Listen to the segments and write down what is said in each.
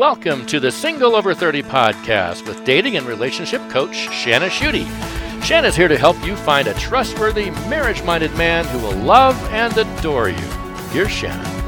Welcome to the Single Over 30 podcast with dating and relationship coach Shanna Schutte. Shanna's here to help you find a trustworthy, marriage minded man who will love and adore you. Here's Shanna.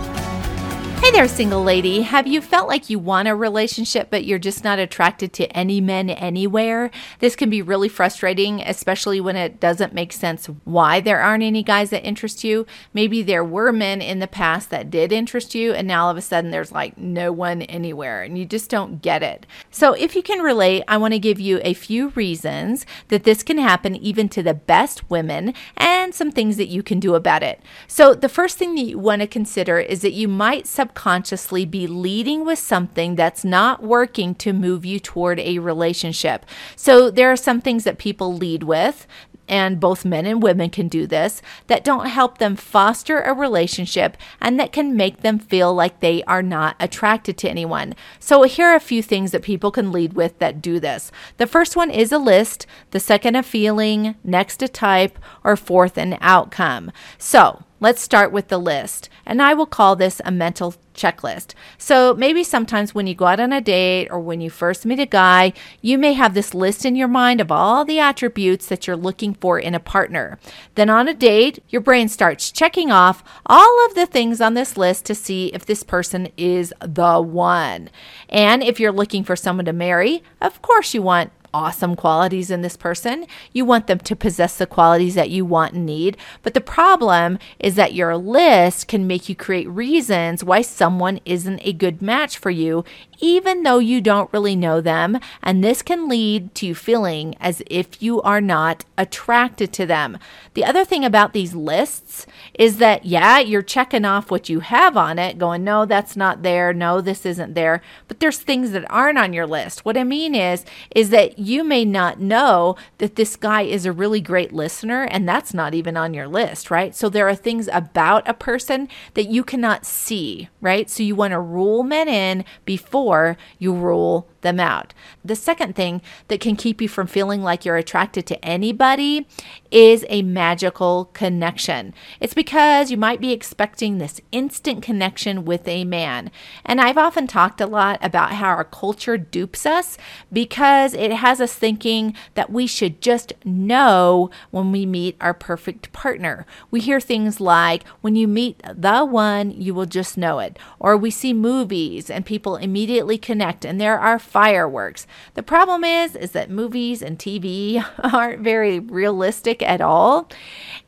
Hey there, single lady. Have you felt like you want a relationship, but you're just not attracted to any men anywhere? This can be really frustrating, especially when it doesn't make sense why there aren't any guys that interest you. Maybe there were men in the past that did interest you, and now all of a sudden there's like no one anywhere, and you just don't get it. So, if you can relate, I want to give you a few reasons that this can happen even to the best women and some things that you can do about it. So, the first thing that you want to consider is that you might subconsciously be leading with something that's not working to move you toward a relationship. So there are some things that people lead with and both men and women can do this, that don't help them foster a relationship and that can make them feel like they are not attracted to anyone. So, here are a few things that people can lead with that do this. The first one is a list, the second, a feeling, next, a type, or fourth, an outcome. So, Let's start with the list, and I will call this a mental checklist. So maybe sometimes when you go out on a date or when you first meet a guy, you may have this list in your mind of all the attributes that you're looking for in a partner. Then on a date, your brain starts checking off all of the things on this list to see if this person is the one. And if you're looking for someone to marry, of course you want awesome qualities in this person. You want them to possess the qualities that you want and need. But the problem is that your list can make you create reasons why someone isn't a good match for you, even though you don't really know them. And this can lead to you feeling as if you are not attracted to them. The other thing about these lists is that, yeah, you're checking off what you have on it, going, no, that's not there. No, this isn't there. But there's things that aren't on your list. What I mean is, is that you may not know that this guy is a really great listener, and that's not even on your list, right? So there are things about a person that you cannot see, right? So you want to rule men in before you rule them out. The second thing that can keep you from feeling like you're attracted to anybody is a magical connection. It's because you might be expecting this instant connection with a man. And I've often talked a lot about how our culture dupes us because it has us thinking that we should just know when we meet our perfect partner. We hear things like, when you meet the one, you will just know it. Or we see movies and people immediately connect, and there are fireworks. The problem is is that movies and TV aren't very realistic at all.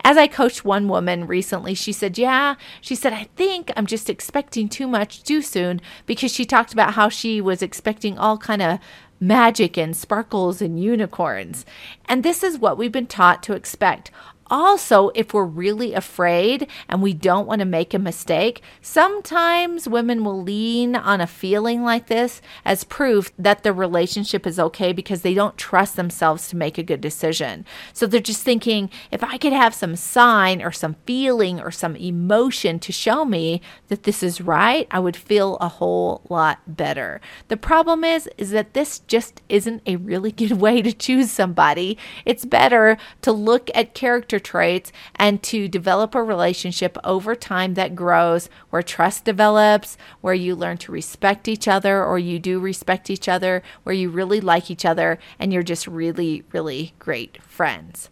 As I coached one woman recently, she said, "Yeah, she said I think I'm just expecting too much too soon because she talked about how she was expecting all kind of magic and sparkles and unicorns. And this is what we've been taught to expect. Also, if we're really afraid and we don't want to make a mistake, sometimes women will lean on a feeling like this as proof that the relationship is okay because they don't trust themselves to make a good decision. So they're just thinking, if I could have some sign or some feeling or some emotion to show me that this is right, I would feel a whole lot better. The problem is is that this just isn't a really good way to choose somebody. It's better to look at character character traits and to develop a relationship over time that grows, where trust develops, where you learn to respect each other or you do respect each other, where you really like each other and you're just really, really great friends.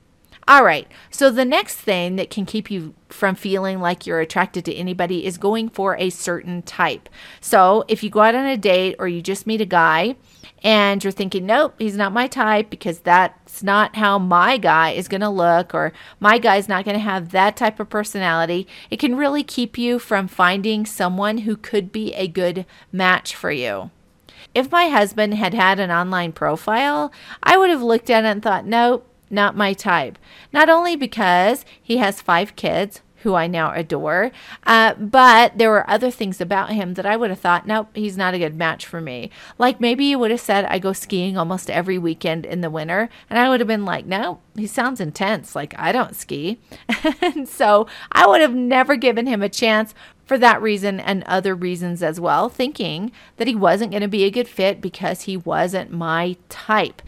All right. So the next thing that can keep you from feeling like you're attracted to anybody is going for a certain type. So if you go out on a date or you just meet a guy and you're thinking, nope, he's not my type because that's not how my guy is going to look, or my guy's not going to have that type of personality, it can really keep you from finding someone who could be a good match for you. If my husband had had an online profile, I would have looked at it and thought, nope, not my type. Not only because he has five kids, who I now adore. Uh, but there were other things about him that I would have thought, nope, he's not a good match for me. Like maybe you would have said, I go skiing almost every weekend in the winter. And I would have been like, no, he sounds intense. Like I don't ski. and so I would have never given him a chance for that reason and other reasons as well, thinking that he wasn't going to be a good fit because he wasn't my type.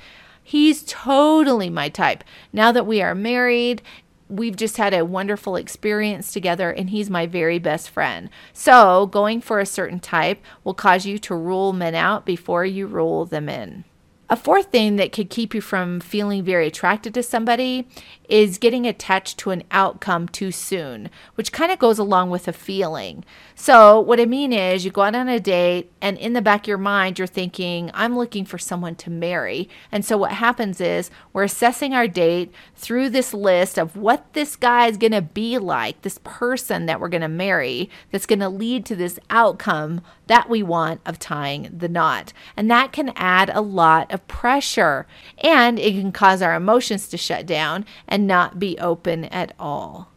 He's totally my type. Now that we are married, we've just had a wonderful experience together and he's my very best friend. So, going for a certain type will cause you to rule men out before you rule them in. A fourth thing that could keep you from feeling very attracted to somebody is getting attached to an outcome too soon, which kind of goes along with a feeling. So, what I mean is, you go out on a date, and in the back of your mind, you're thinking, I'm looking for someone to marry. And so, what happens is, we're assessing our date through this list of what this guy is going to be like, this person that we're going to marry, that's going to lead to this outcome that we want of tying the knot. And that can add a lot of pressure and it can cause our emotions to shut down and not be open at all.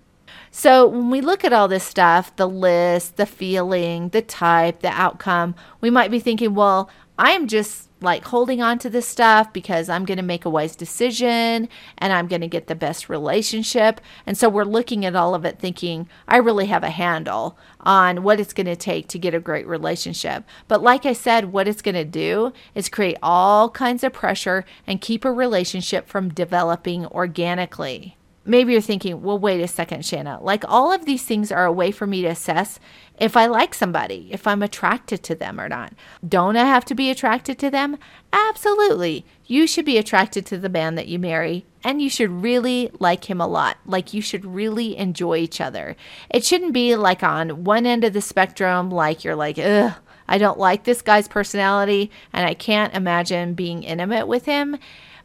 So, when we look at all this stuff the list, the feeling, the type, the outcome we might be thinking, well, I am just like holding on to this stuff because I'm going to make a wise decision and I'm going to get the best relationship. And so we're looking at all of it thinking, I really have a handle on what it's going to take to get a great relationship. But like I said, what it's going to do is create all kinds of pressure and keep a relationship from developing organically maybe you're thinking, well, wait a second, Shanna. Like all of these things are a way for me to assess if I like somebody, if I'm attracted to them or not. Don't I have to be attracted to them? Absolutely. You should be attracted to the man that you marry, and you should really like him a lot. Like you should really enjoy each other. It shouldn't be like on one end of the spectrum, like you're like, ugh. I don't like this guy's personality and I can't imagine being intimate with him.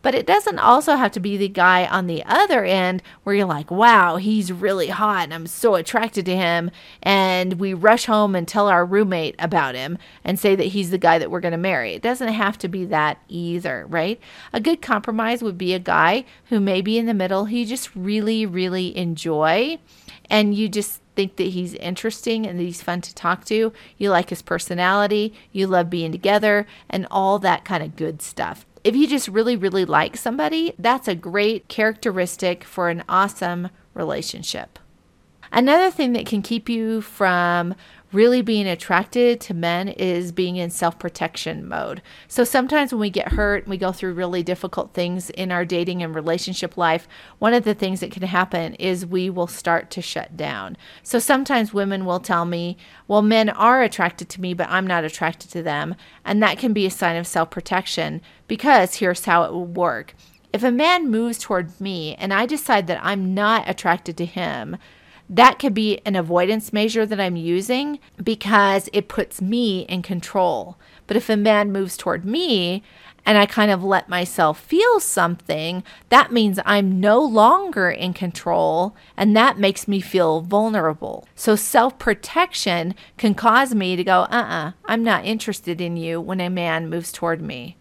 But it doesn't also have to be the guy on the other end where you're like, wow, he's really hot and I'm so attracted to him. And we rush home and tell our roommate about him and say that he's the guy that we're going to marry. It doesn't have to be that either, right? A good compromise would be a guy who may be in the middle, he just really, really enjoy. And you just think that he's interesting and that he's fun to talk to. You like his personality, you love being together, and all that kind of good stuff if you just really, really like somebody, that's a great characteristic for an awesome relationship. Another thing that can keep you from really being attracted to men is being in self protection mode. So sometimes when we get hurt and we go through really difficult things in our dating and relationship life, one of the things that can happen is we will start to shut down. So sometimes women will tell me, well, men are attracted to me, but I'm not attracted to them. And that can be a sign of self protection because here's how it will work. If a man moves toward me and I decide that I'm not attracted to him, that could be an avoidance measure that I'm using because it puts me in control. But if a man moves toward me and I kind of let myself feel something, that means I'm no longer in control and that makes me feel vulnerable. So self protection can cause me to go, uh uh-uh, uh, i am not interested in you when a man moves toward me.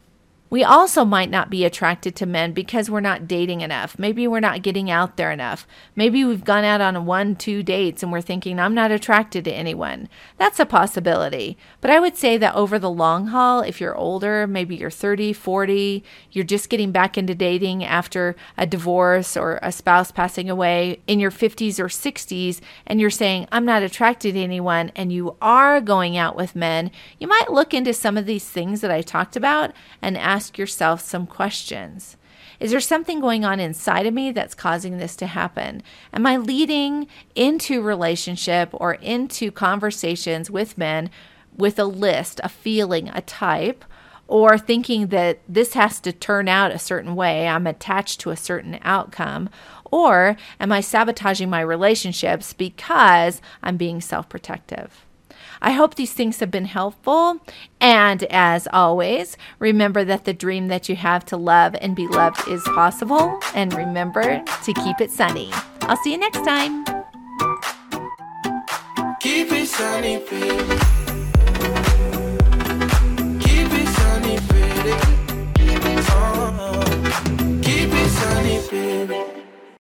We also might not be attracted to men because we're not dating enough. Maybe we're not getting out there enough. Maybe we've gone out on one, two dates and we're thinking, I'm not attracted to anyone. That's a possibility. But I would say that over the long haul, if you're older, maybe you're 30, 40, you're just getting back into dating after a divorce or a spouse passing away in your 50s or 60s, and you're saying, I'm not attracted to anyone, and you are going out with men, you might look into some of these things that I talked about and ask ask yourself some questions. Is there something going on inside of me that's causing this to happen? Am I leading into relationship or into conversations with men with a list, a feeling, a type, or thinking that this has to turn out a certain way? I'm attached to a certain outcome. Or am I sabotaging my relationships because I'm being self protective? I hope these things have been helpful. And as always, remember that the dream that you have to love and be loved is possible. And remember to keep it sunny. I'll see you next time. Keep it sunny, baby. sunny, baby. Oh.